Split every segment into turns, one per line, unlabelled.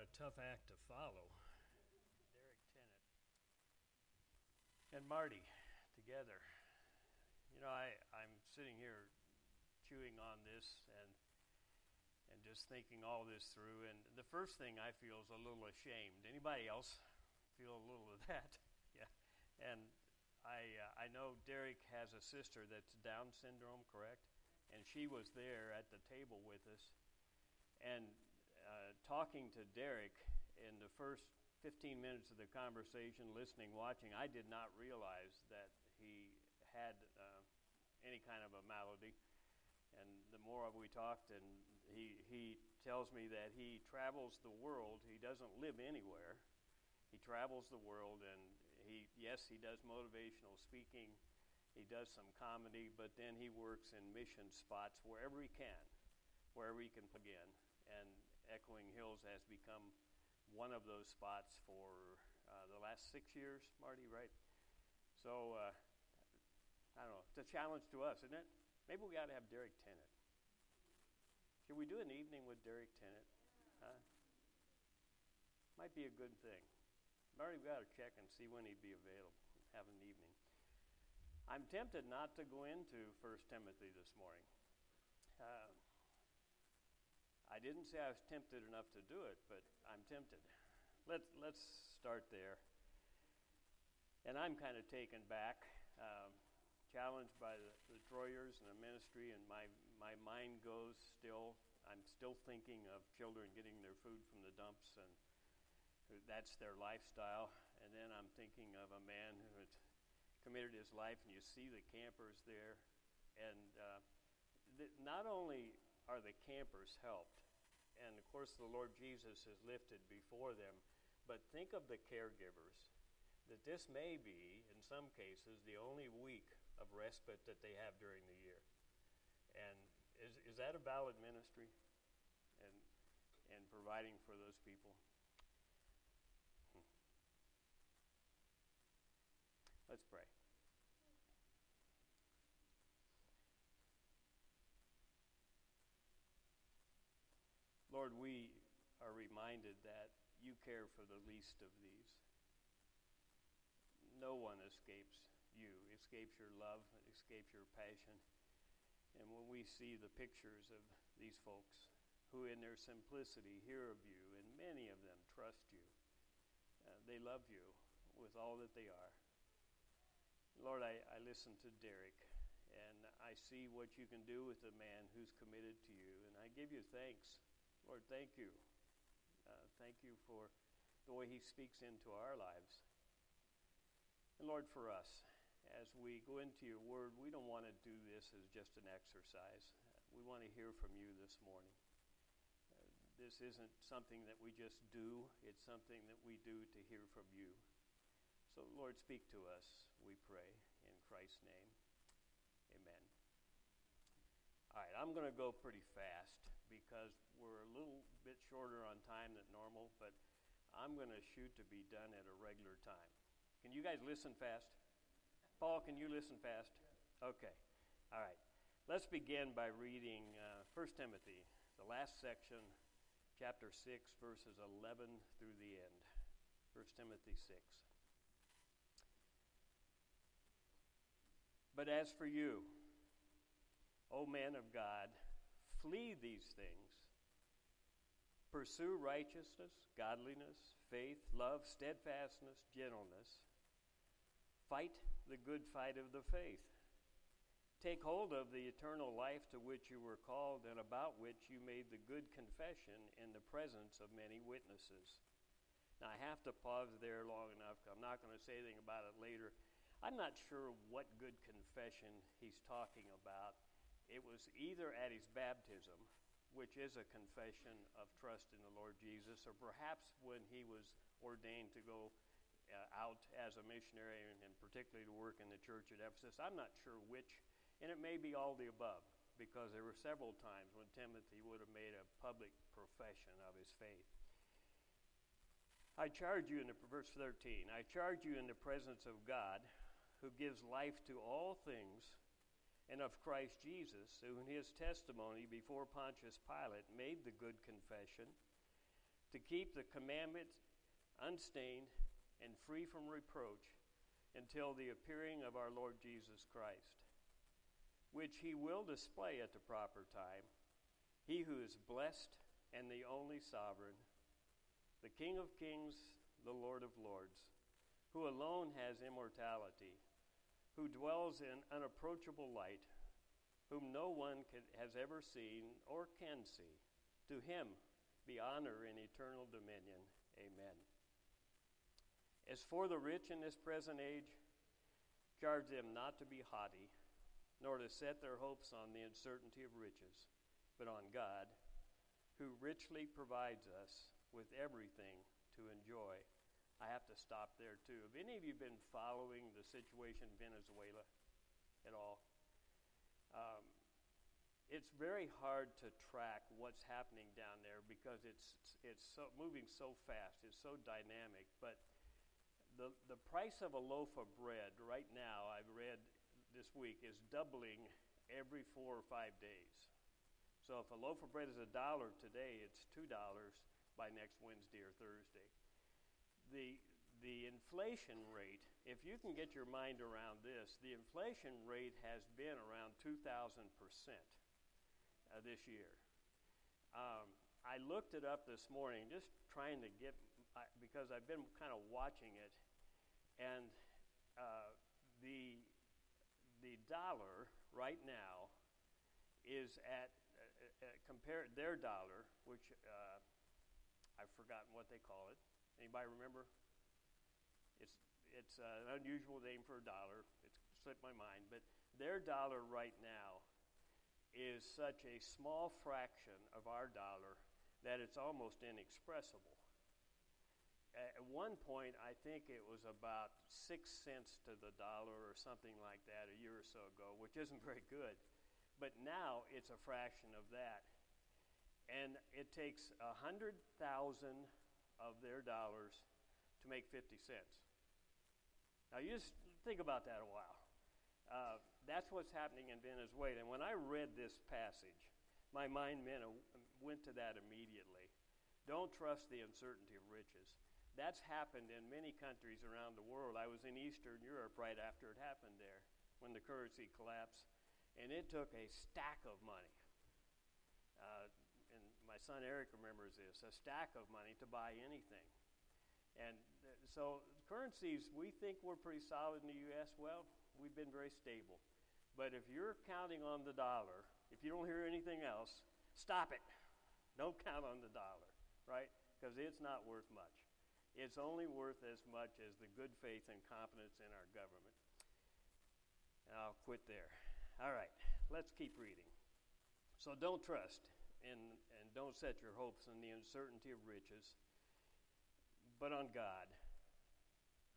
a tough act to follow. Derek Tennant and Marty together. You know, I, I'm sitting here chewing on this and and just thinking all this through. And the first thing I feel is a little ashamed. Anybody else feel a little of that? yeah. And I uh, I know Derek has a sister that's Down syndrome, correct? And she was there at the table with us. And uh, talking to Derek in the first 15 minutes of the conversation, listening, watching, I did not realize that he had uh, any kind of a malady. And the more we talked, and he, he tells me that he travels the world. He doesn't live anywhere. He travels the world, and he, yes, he does motivational speaking. He does some comedy, but then he works in mission spots wherever he can, wherever he can begin. And Echoing Hills has become one of those spots for uh, the last six years, Marty, right? So, uh, I don't know. It's a challenge to us, isn't it? Maybe we got to have Derek Tennant. Should we do an evening with Derek Tennant? Huh? Might be a good thing. Marty, we got to check and see when he'd be available. Have an evening. I'm tempted not to go into First Timothy this morning. Uh, I didn't say I was tempted enough to do it, but I'm tempted. Let's, let's start there. And I'm kind of taken back, um, challenged by the, the Troyers and the ministry, and my, my mind goes still. I'm still thinking of children getting their food from the dumps, and that's their lifestyle. And then I'm thinking of a man who had committed his life, and you see the campers there. And uh, th- not only are the campers helped. And of course, the Lord Jesus is lifted before them. But think of the caregivers. That this may be, in some cases, the only week of respite that they have during the year. And is, is that a valid ministry? And, and providing for those people? Hmm. Let's pray. Lord, we are reminded that you care for the least of these. No one escapes you, escapes your love, escapes your passion. And when we see the pictures of these folks who, in their simplicity, hear of you, and many of them trust you, uh, they love you with all that they are. Lord, I, I listen to Derek, and I see what you can do with a man who's committed to you, and I give you thanks Lord, thank you. Uh, thank you for the way He speaks into our lives. And Lord, for us, as we go into your word, we don't want to do this as just an exercise. We want to hear from you this morning. Uh, this isn't something that we just do, it's something that we do to hear from you. So, Lord, speak to us, we pray, in Christ's name. Amen. All right, I'm going to go pretty fast because we're a little bit shorter on time than normal, but I'm going to shoot to be done at a regular time. Can you guys listen fast? Paul, can you listen fast? Okay. All right. Let's begin by reading uh, 1 Timothy, the last section, chapter 6, verses 11 through the end. 1 Timothy 6. But as for you, O men of God, Flee these things. Pursue righteousness, godliness, faith, love, steadfastness, gentleness. Fight the good fight of the faith. Take hold of the eternal life to which you were called and about which you made the good confession in the presence of many witnesses. Now, I have to pause there long enough. I'm not going to say anything about it later. I'm not sure what good confession he's talking about it was either at his baptism, which is a confession of trust in the Lord Jesus, or perhaps when he was ordained to go uh, out as a missionary and particularly to work in the church at Ephesus. I'm not sure which, and it may be all the above because there were several times when Timothy would have made a public profession of his faith. I charge you in the verse 13. I charge you in the presence of God, who gives life to all things and of Christ Jesus, who in his testimony before Pontius Pilate made the good confession to keep the commandments unstained and free from reproach until the appearing of our Lord Jesus Christ, which he will display at the proper time, he who is blessed and the only sovereign, the King of kings, the Lord of lords, who alone has immortality, who dwells in unapproachable light, whom no one can, has ever seen or can see. To him be honor and eternal dominion. Amen. As for the rich in this present age, charge them not to be haughty, nor to set their hopes on the uncertainty of riches, but on God, who richly provides us with everything to enjoy. I have to stop there too. Have any of you been following the situation in Venezuela at all? Um, it's very hard to track what's happening down there because it's it's so moving so fast. It's so dynamic. But the the price of a loaf of bread right now, I've read this week, is doubling every four or five days. So if a loaf of bread is a dollar today, it's two dollars by next Wednesday or Thursday. The the inflation rate, if you can get your mind around this, the inflation rate has been around 2,000 percent uh, this year. Um, I looked it up this morning, just trying to get because I've been kind of watching it, and uh, the the dollar right now is at uh, uh, compared their dollar, which uh, I've forgotten what they call it. Anybody remember? It's it's an unusual name for a dollar. It's slipped my mind, but their dollar right now is such a small fraction of our dollar that it's almost inexpressible. At one point, I think it was about six cents to the dollar or something like that a year or so ago, which isn't very good. But now it's a fraction of that. And it takes a hundred thousand of their dollars to make 50 cents. Now, you just think about that a while. Uh, that's what's happening in Venezuela. And when I read this passage, my mind went to that immediately. Don't trust the uncertainty of riches. That's happened in many countries around the world. I was in Eastern Europe right after it happened there when the currency collapsed, and it took a stack of money. Uh, son Eric remembers this a stack of money to buy anything. And so, currencies, we think we're pretty solid in the U.S. Well, we've been very stable. But if you're counting on the dollar, if you don't hear anything else, stop it. Don't count on the dollar, right? Because it's not worth much. It's only worth as much as the good faith and confidence in our government. And I'll quit there. All right, let's keep reading. So don't trust in, don't set your hopes on the uncertainty of riches, but on God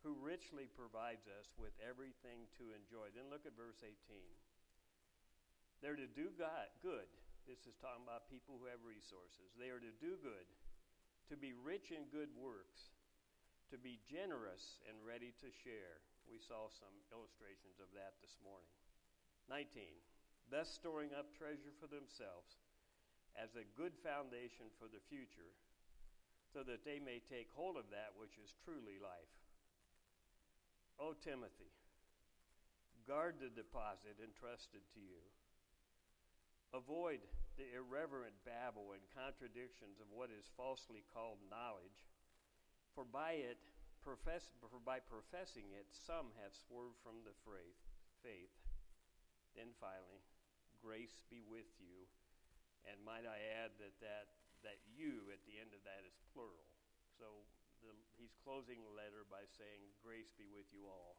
who richly provides us with everything to enjoy. Then look at verse 18. They're to do God, good. This is talking about people who have resources. They are to do good, to be rich in good works, to be generous and ready to share. We saw some illustrations of that this morning. 19. Thus storing up treasure for themselves as a good foundation for the future, so that they may take hold of that which is truly life. O Timothy, guard the deposit entrusted to you. Avoid the irreverent babble and contradictions of what is falsely called knowledge, for by it, profess, for by professing it, some have swerved from the faith. Then finally, grace be with you. And might I add that that, that you at the end of that is plural. So the, he's closing the letter by saying, Grace be with you all.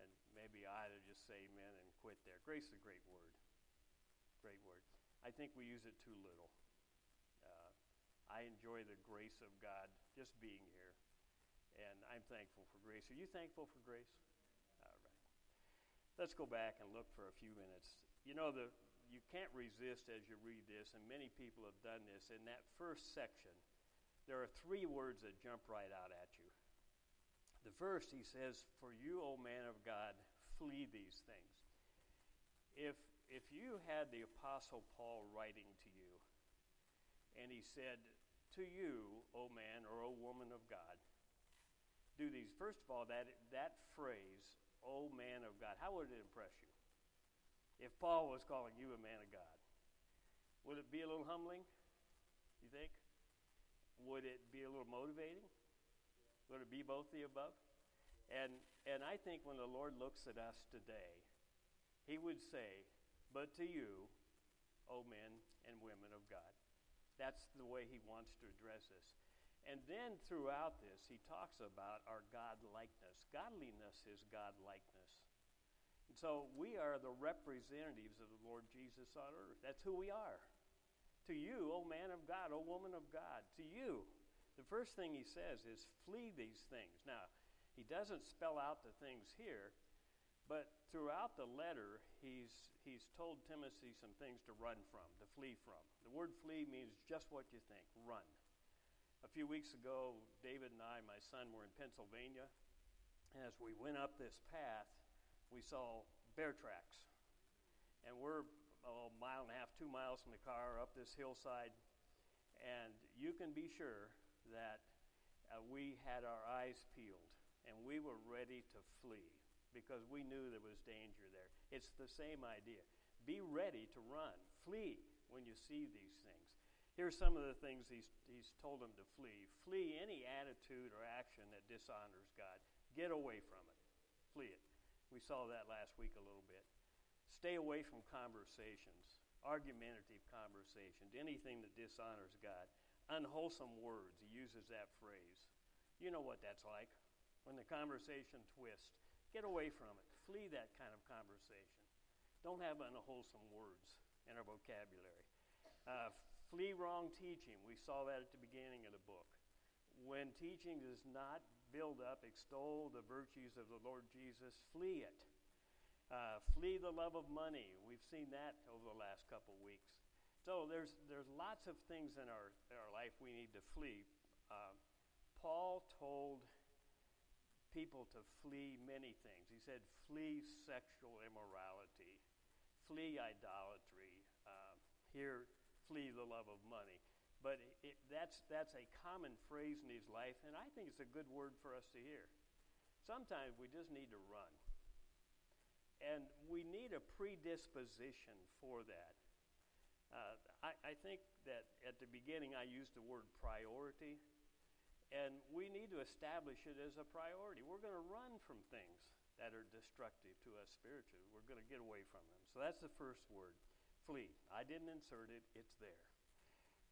And maybe I ought to just say amen and quit there. Grace is a great word. Great word. I think we use it too little. Uh, I enjoy the grace of God just being here. And I'm thankful for grace. Are you thankful for grace? All right. Let's go back and look for a few minutes. You know, the, you can't resist as you read this, and many people have done this. In that first section, there are three words that jump right out at you. The first, he says, For you, O man of God, flee these things. If, if you had the Apostle Paul writing to you, and he said, to you, O man or O woman of God, do these. First of all, that, that phrase, O man of God, how would it impress you? If Paul was calling you a man of God, would it be a little humbling, you think? Would it be a little motivating? Would it be both the above? And, and I think when the Lord looks at us today, he would say, But to you, O men and women of God. That's the way he wants to address us. And then throughout this, he talks about our God likeness. Godliness is God likeness. And so we are the representatives of the Lord Jesus on earth. That's who we are. To you, O man of God, O woman of God, to you. The first thing he says is flee these things. Now, he doesn't spell out the things here, but throughout the letter, he's, he's told Timothy some things to run from, to flee from. The word flee means just what you think run. A few weeks ago, David and I, my son, were in Pennsylvania. And as we went up this path, we saw bear tracks. And we're a mile and a half, two miles from the car up this hillside. And you can be sure that uh, we had our eyes peeled and we were ready to flee because we knew there was danger there. It's the same idea. Be ready to run, flee when you see these things. Here's some of the things he's, he's told them to flee. Flee any attitude or action that dishonors God. Get away from it. Flee it. We saw that last week a little bit. Stay away from conversations, argumentative conversations, anything that dishonors God. Unwholesome words. He uses that phrase. You know what that's like. When the conversation twists, Get away from it. Flee that kind of conversation. Don't have unwholesome words in our vocabulary. Uh, flee wrong teaching. We saw that at the beginning of the book. When teaching does not build up, extol the virtues of the Lord Jesus, flee it. Uh, flee the love of money. We've seen that over the last couple weeks. So there's there's lots of things in our in our life we need to flee. Uh, Paul told people to flee many things. He said, flee sexual immorality, flee idolatry, uh, here, flee the love of money. But it, that's, that's a common phrase in his life, and I think it's a good word for us to hear. Sometimes we just need to run. And we need a predisposition for that. Uh, I, I think that at the beginning I used the word priority. And we need to establish it as a priority. We're going to run from things that are destructive to us spiritually. We're going to get away from them. So that's the first word flee. I didn't insert it, it's there.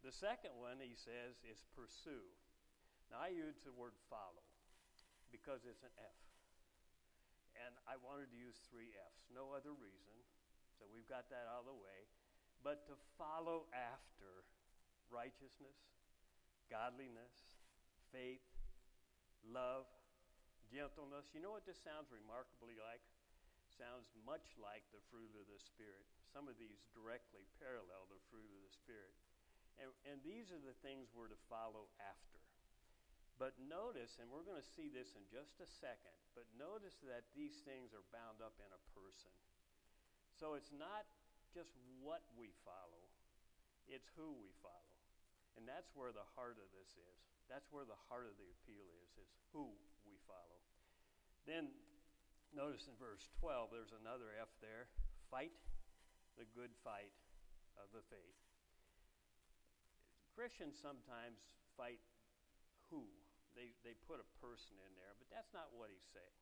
The second one, he says, is pursue. Now, I use the word follow because it's an F. And I wanted to use three F's, no other reason. So we've got that out of the way. But to follow after righteousness, godliness, faith, love, gentleness. You know what this sounds remarkably like? Sounds much like the fruit of the Spirit. Some of these directly parallel the fruit of the Spirit. And, and these are the things we're to follow after. But notice, and we're going to see this in just a second, but notice that these things are bound up in a person. So it's not just what we follow, it's who we follow. And that's where the heart of this is. That's where the heart of the appeal is, is who we follow. Then notice in verse 12, there's another F there. Fight the good fight of the faith. Christians sometimes fight who? They, they put a person in there, but that's not what he's saying.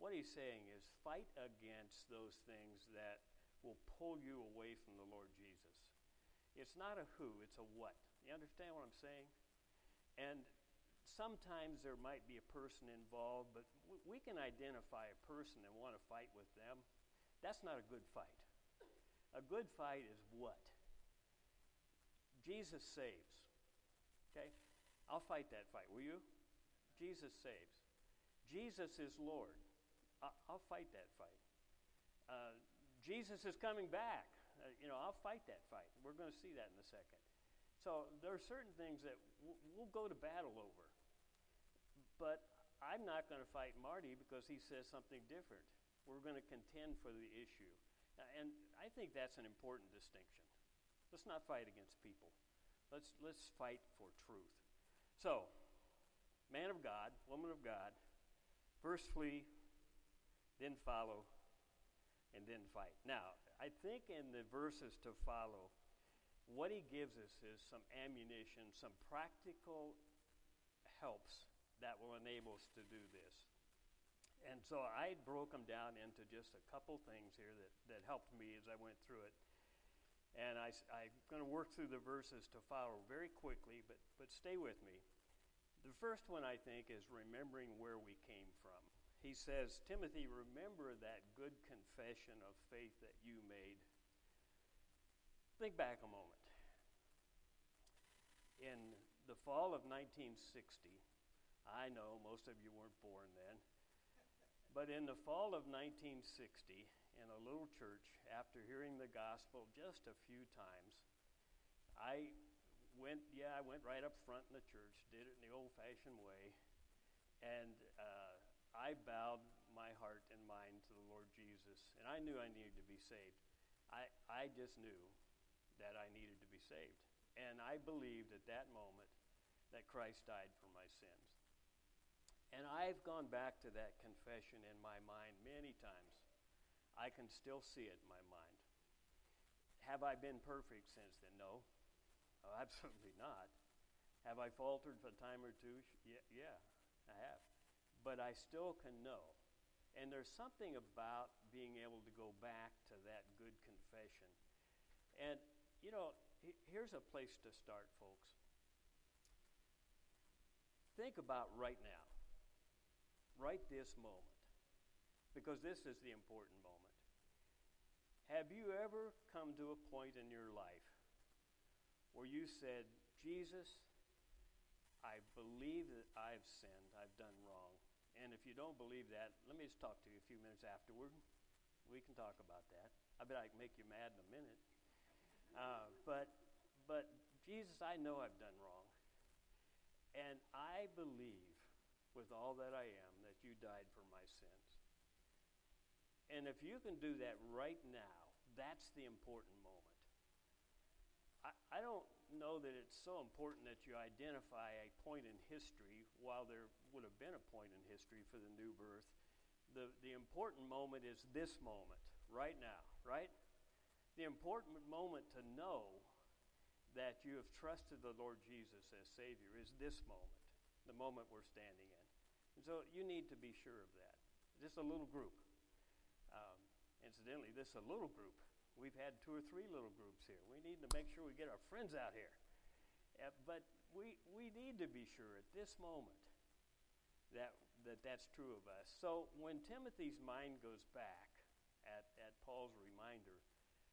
What he's saying is fight against those things that will pull you away from the Lord Jesus. It's not a who, it's a what. You understand what I'm saying? And sometimes there might be a person involved, but we can identify a person and want to fight with them. That's not a good fight. A good fight is what? Jesus saves. Okay? I'll fight that fight. Will you? Jesus saves. Jesus is Lord. I'll fight that fight. Uh, Jesus is coming back. Uh, you know, I'll fight that fight. We're going to see that in a second. So there are certain things that w- we'll go to battle over. But I'm not going to fight Marty because he says something different. We're going to contend for the issue. And I think that's an important distinction. Let's not fight against people. Let's, let's fight for truth. So, man of God, woman of God, first flee, then follow, and then fight. Now, I think in the verses to follow, what he gives us is some ammunition, some practical helps that will enable us to do this. And so I broke them down into just a couple things here that, that helped me as I went through it. And I, I'm going to work through the verses to follow very quickly, but, but stay with me. The first one, I think, is remembering where we came from. He says, Timothy, remember that good confession of faith that you made. Think back a moment. In the fall of 1960, I know most of you weren't born then, but in the fall of 1960, in a little church, after hearing the gospel just a few times, I went, yeah, I went right up front in the church, did it in the old fashioned way, and uh, I bowed my heart and mind to the Lord Jesus, and I knew I needed to be saved. I, I just knew that I needed to be saved. And I believed at that moment that Christ died for my sins. And I've gone back to that confession in my mind many times. I can still see it in my mind. Have I been perfect since then? No. Oh, absolutely not. Have I faltered for a time or two? Yeah, yeah, I have. But I still can know. And there's something about being able to go back to that good confession. And, you know, here's a place to start, folks. Think about right now right this moment, because this is the important. Have you ever come to a point in your life where you said, Jesus, I believe that I've sinned, I've done wrong. And if you don't believe that, let me just talk to you a few minutes afterward. We can talk about that. I bet I can make you mad in a minute. Uh, but, but Jesus, I know I've done wrong. And I believe with all that I am that you died for my sins. And if you can do that right now, that's the important moment. I, I don't know that it's so important that you identify a point in history while there would have been a point in history for the new birth. The, the important moment is this moment, right now, right? The important moment to know that you have trusted the Lord Jesus as Savior is this moment, the moment we're standing in. And so you need to be sure of that. Just a little group. Incidentally, this is a little group. We've had two or three little groups here. We need to make sure we get our friends out here. Uh, but we, we need to be sure at this moment that, that that's true of us. So when Timothy's mind goes back at, at Paul's reminder,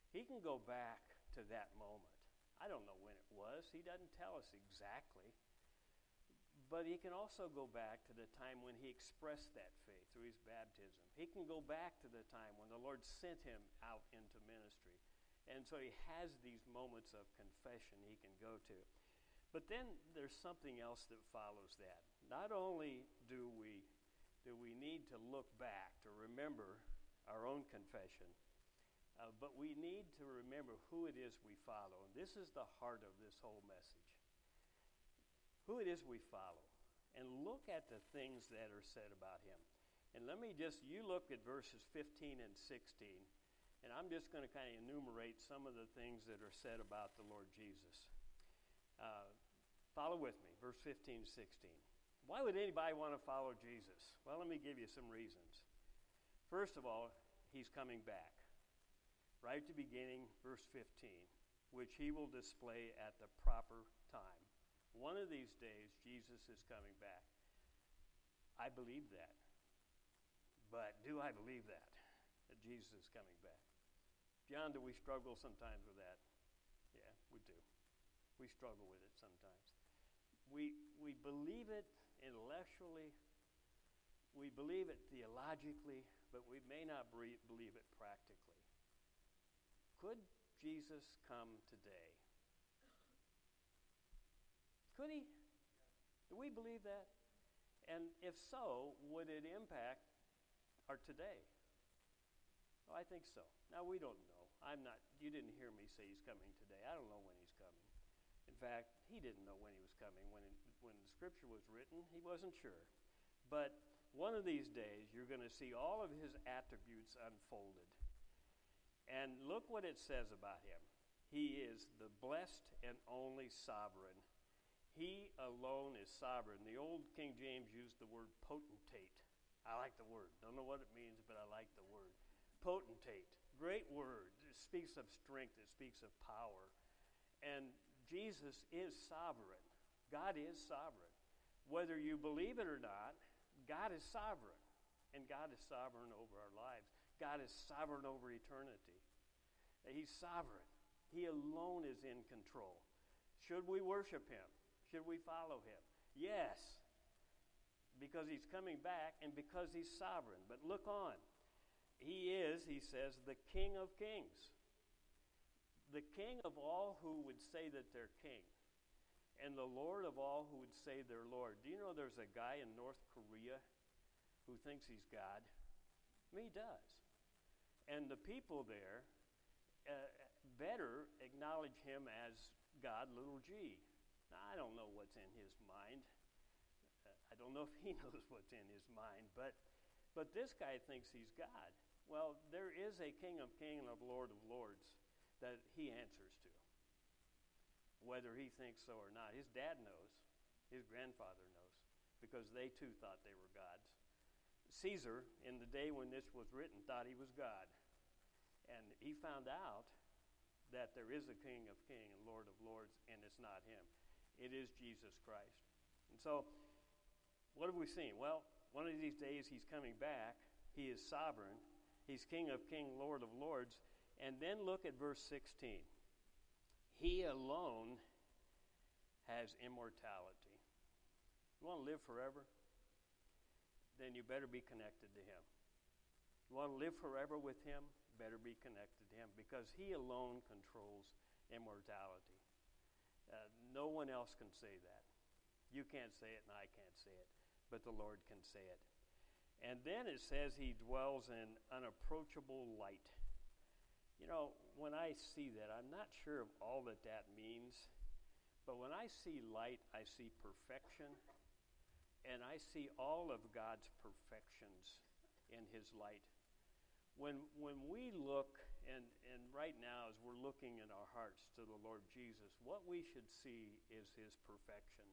he can go back to that moment. I don't know when it was. He doesn't tell us exactly. But he can also go back to the time when he expressed that faith through his baptism. He can go back to the time when the Lord sent him out into ministry. And so he has these moments of confession he can go to. But then there's something else that follows that. Not only do we do we need to look back to remember our own confession, uh, but we need to remember who it is we follow. And this is the heart of this whole message who it is we follow and look at the things that are said about him. And let me just, you look at verses 15 and 16, and I'm just going to kind of enumerate some of the things that are said about the Lord Jesus. Uh, follow with me, verse 15, 16. Why would anybody want to follow Jesus? Well, let me give you some reasons. First of all, he's coming back. Right at the beginning, verse 15, which he will display at the proper time. One of these days, Jesus is coming back. I believe that. But do I believe that? That Jesus is coming back? John, do we struggle sometimes with that? Yeah, we do. We struggle with it sometimes. We, we believe it intellectually, we believe it theologically, but we may not believe it practically. Could Jesus come today? Could he? Do we believe that? And if so, would it impact our today? Oh, I think so. Now, we don't know. I'm not, you didn't hear me say he's coming today. I don't know when he's coming. In fact, he didn't know when he was coming. When, when the scripture was written, he wasn't sure. But one of these days, you're going to see all of his attributes unfolded. And look what it says about him. He is the blessed and only sovereign. He alone is sovereign. The old King James used the word potentate. I like the word. Don't know what it means, but I like the word. Potentate. Great word. It speaks of strength, it speaks of power. And Jesus is sovereign. God is sovereign. Whether you believe it or not, God is sovereign. And God is sovereign over our lives. God is sovereign over eternity. He's sovereign. He alone is in control. Should we worship him? Should we follow him? Yes, because he's coming back and because he's sovereign. But look on. He is, he says, the King of kings. The King of all who would say that they're king. And the Lord of all who would say they're Lord. Do you know there's a guy in North Korea who thinks he's God? I mean, he does. And the people there uh, better acknowledge him as God, little g. I don't know what's in his mind. I don't know if he knows what's in his mind, but, but this guy thinks he's God. Well, there is a King of Kings and a Lord of Lords that he answers to, whether he thinks so or not. His dad knows, his grandfather knows, because they too thought they were gods. Caesar, in the day when this was written, thought he was God. And he found out that there is a King of Kings and Lord of Lords, and it's not him. It is Jesus Christ. And so, what have we seen? Well, one of these days he's coming back. He is sovereign. He's King of Kings, Lord of Lords. And then look at verse 16. He alone has immortality. You want to live forever? Then you better be connected to him. You want to live forever with him? better be connected to Him because He alone controls immortality. Uh, no one else can say that. You can't say it, and I can't say it, but the Lord can say it. And then it says He dwells in unapproachable light. You know, when I see that, I'm not sure of all that that means, but when I see light, I see perfection, and I see all of God's perfections in His light when, when we look, and, and right now as we're looking in our hearts to the Lord Jesus, what we should see is his perfection.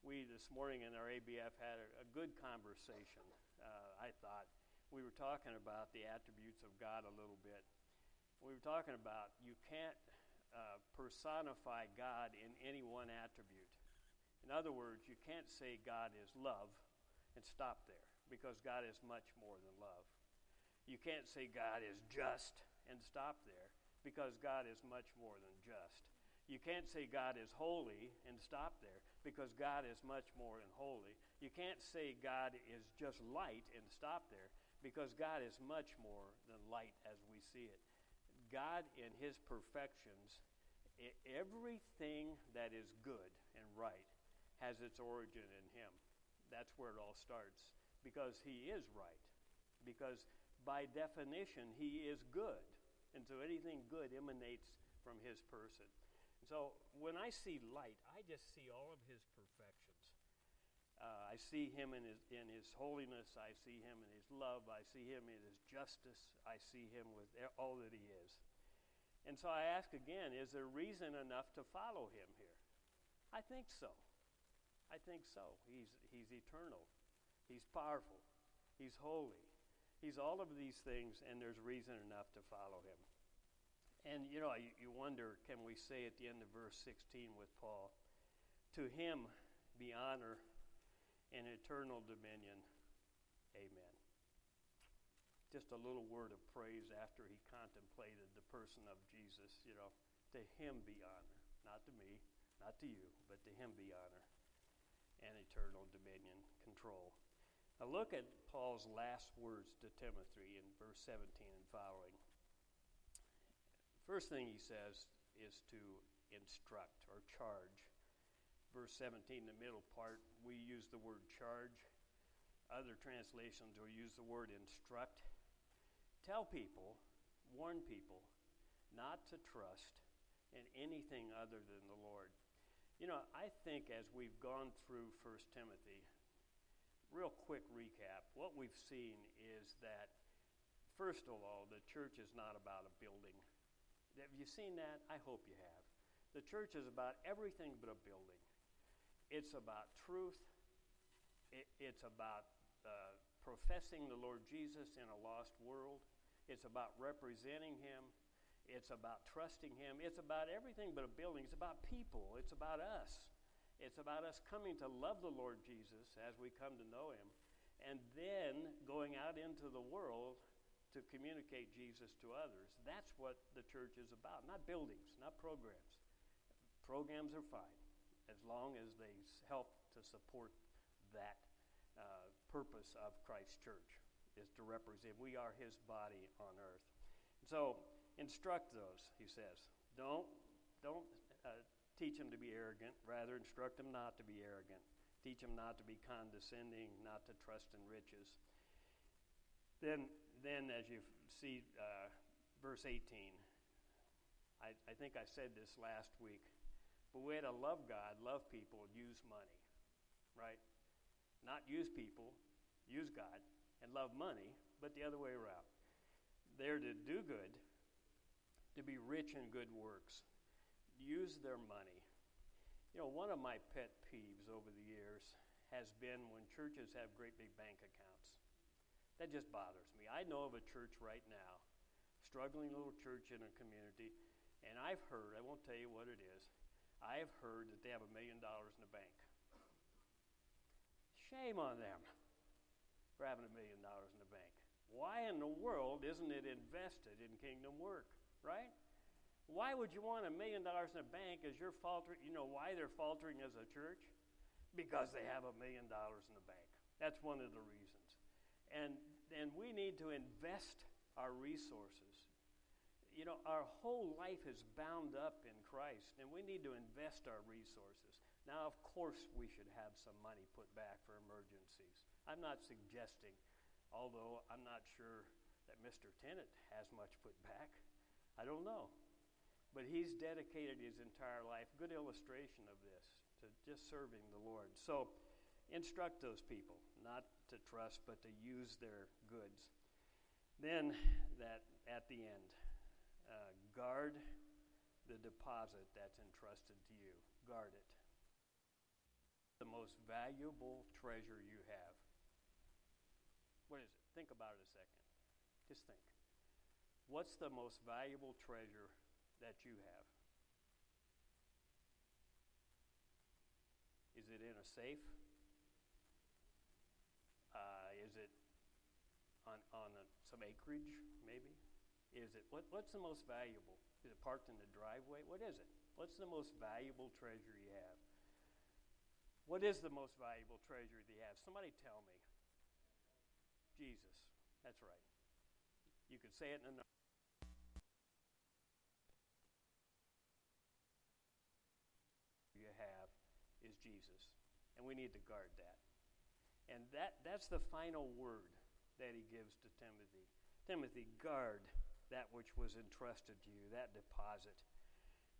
We this morning in our ABF had a, a good conversation, uh, I thought. We were talking about the attributes of God a little bit. We were talking about you can't uh, personify God in any one attribute. In other words, you can't say God is love and stop there because God is much more than love. You can't say God is just and stop there because God is much more than just. You can't say God is holy and stop there because God is much more than holy. You can't say God is just light and stop there because God is much more than light as we see it. God, in his perfections, everything that is good and right has its origin in him. That's where it all starts because he is right. Because by definition, he is good. And so anything good emanates from his person. And so when I see light, I just see all of his perfections. Uh, I see him in his, in his holiness. I see him in his love. I see him in his justice. I see him with all that he is. And so I ask again is there reason enough to follow him here? I think so. I think so. He's, he's eternal, he's powerful, he's holy, He's all of these things, and there's reason enough to follow him. And you know, you, you wonder can we say at the end of verse 16 with Paul, To him be honor and eternal dominion. Amen. Just a little word of praise after he contemplated the person of Jesus. You know, to him be honor. Not to me, not to you, but to him be honor and eternal dominion, control. Now look at Paul's last words to Timothy in verse 17 and following. First thing he says is to instruct or charge. Verse 17, the middle part, we use the word charge. Other translations will use the word instruct. Tell people, warn people, not to trust in anything other than the Lord. You know, I think as we've gone through First Timothy, real quick recap, what we've seen is that, first of all, the church is not about a building. Have you seen that? I hope you have. The church is about everything but a building. It's about truth. It, it's about uh, professing the Lord Jesus in a lost world. It's about representing Him. It's about trusting Him. It's about everything but a building. It's about people. It's about us. It's about us coming to love the Lord Jesus as we come to know Him, and then going out into the world to communicate Jesus to others. That's what the church is about, not buildings, not programs. Programs are fine as long as they help to support that uh, purpose of Christ's church is to represent. We are His body on earth. So instruct those, he says. Don't don't uh, teach them to be arrogant. Rather, instruct them not to be arrogant. Teach them not to be condescending, not to trust in riches. Then, then as you see uh, verse 18, I, I think I said this last week, but we had to love God, love people, use money, right? Not use people, use God, and love money, but the other way around. They're to do good, to be rich in good works, use their money. You know, one of my pet peeves over the years has been when churches have great big bank accounts. That just bothers me. I know of a church right now, struggling little church in a community, and I've heard, I won't tell you what it is, I've heard that they have a million dollars in the bank. Shame on them for having a million dollars in the bank. Why in the world isn't it invested in kingdom work, right? Why would you want a million dollars in a bank as you're faltering? You know why they're faltering as a church? Because they have a million dollars in the bank. That's one of the reasons. And, and we need to invest our resources. You know, our whole life is bound up in Christ, and we need to invest our resources. Now, of course, we should have some money put back for emergencies. I'm not suggesting, although I'm not sure that Mr. Tennant has much put back. I don't know. But he's dedicated his entire life. Good illustration of this, to just serving the Lord. So instruct those people not to trust, but to use their goods. Then, that at the end, uh, guard the deposit that's entrusted to you. Guard it. The most valuable treasure you have. What is it? Think about it a second. Just think. What's the most valuable treasure that you have? Is it in a safe? Uh, is it on, on a, some acreage, maybe? Is it what, what's the most valuable? Is it parked in the driveway? What is it? What's the most valuable treasure you have? What is the most valuable treasure that you have? Somebody tell me. Jesus. That's right. You could say it in a Jesus. And we need to guard that. And that, that's the final word that he gives to Timothy. Timothy, guard that which was entrusted to you, that deposit.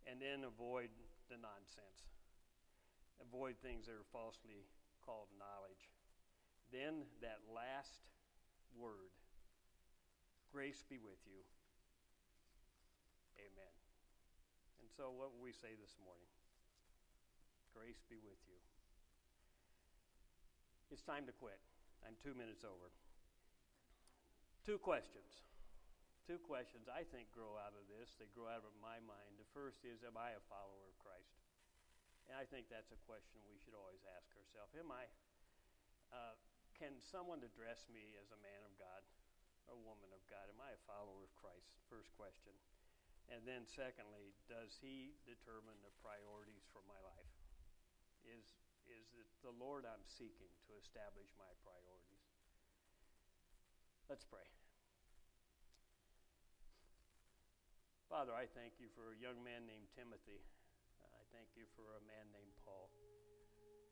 And then avoid the nonsense. Avoid things that are falsely called knowledge. Then that last word grace be with you. Amen. And so, what will we say this morning? Grace be with you. It's time to quit. I'm two minutes over. Two questions. Two questions I think grow out of this. They grow out of my mind. The first is Am I a follower of Christ? And I think that's a question we should always ask ourselves. Am I, uh, can someone address me as a man of God, a woman of God? Am I a follower of Christ? First question. And then, secondly, does he determine the priorities for my life? is, is that the Lord I'm seeking to establish my priorities. Let's pray. Father, I thank you for a young man named Timothy. I thank you for a man named Paul.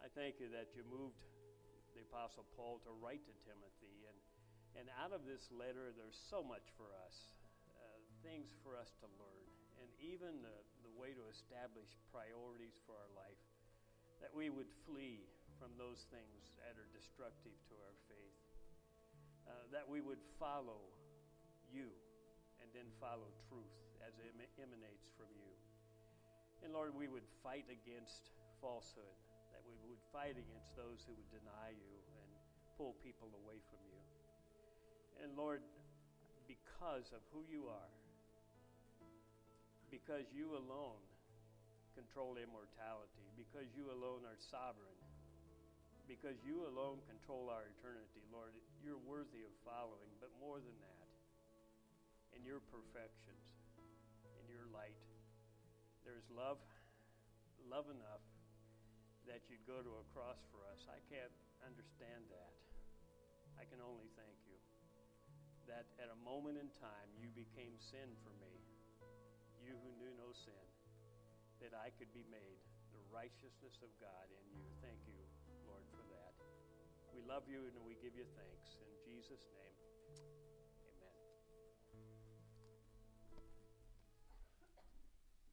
I thank you that you moved the Apostle Paul to write to Timothy. And, and out of this letter, there's so much for us, uh, things for us to learn, and even the, the way to establish priorities for our life. That we would flee from those things that are destructive to our faith, uh, that we would follow you and then follow truth as it emanates from you. And Lord, we would fight against falsehood, that we would fight against those who would deny you and pull people away from you. And Lord, because of who you are, because you alone control immortality, because you alone are sovereign, because you alone control our eternity, Lord, you're worthy of following, but more than that, in your perfections, in your light, there's love, love enough that you'd go to a cross for us. I can't understand that. I can only thank you that at a moment in time you became sin for me, you who knew no sin, that I could be made righteousness of God in you. Thank you, Lord, for that. We love you and we give you thanks. In Jesus' name.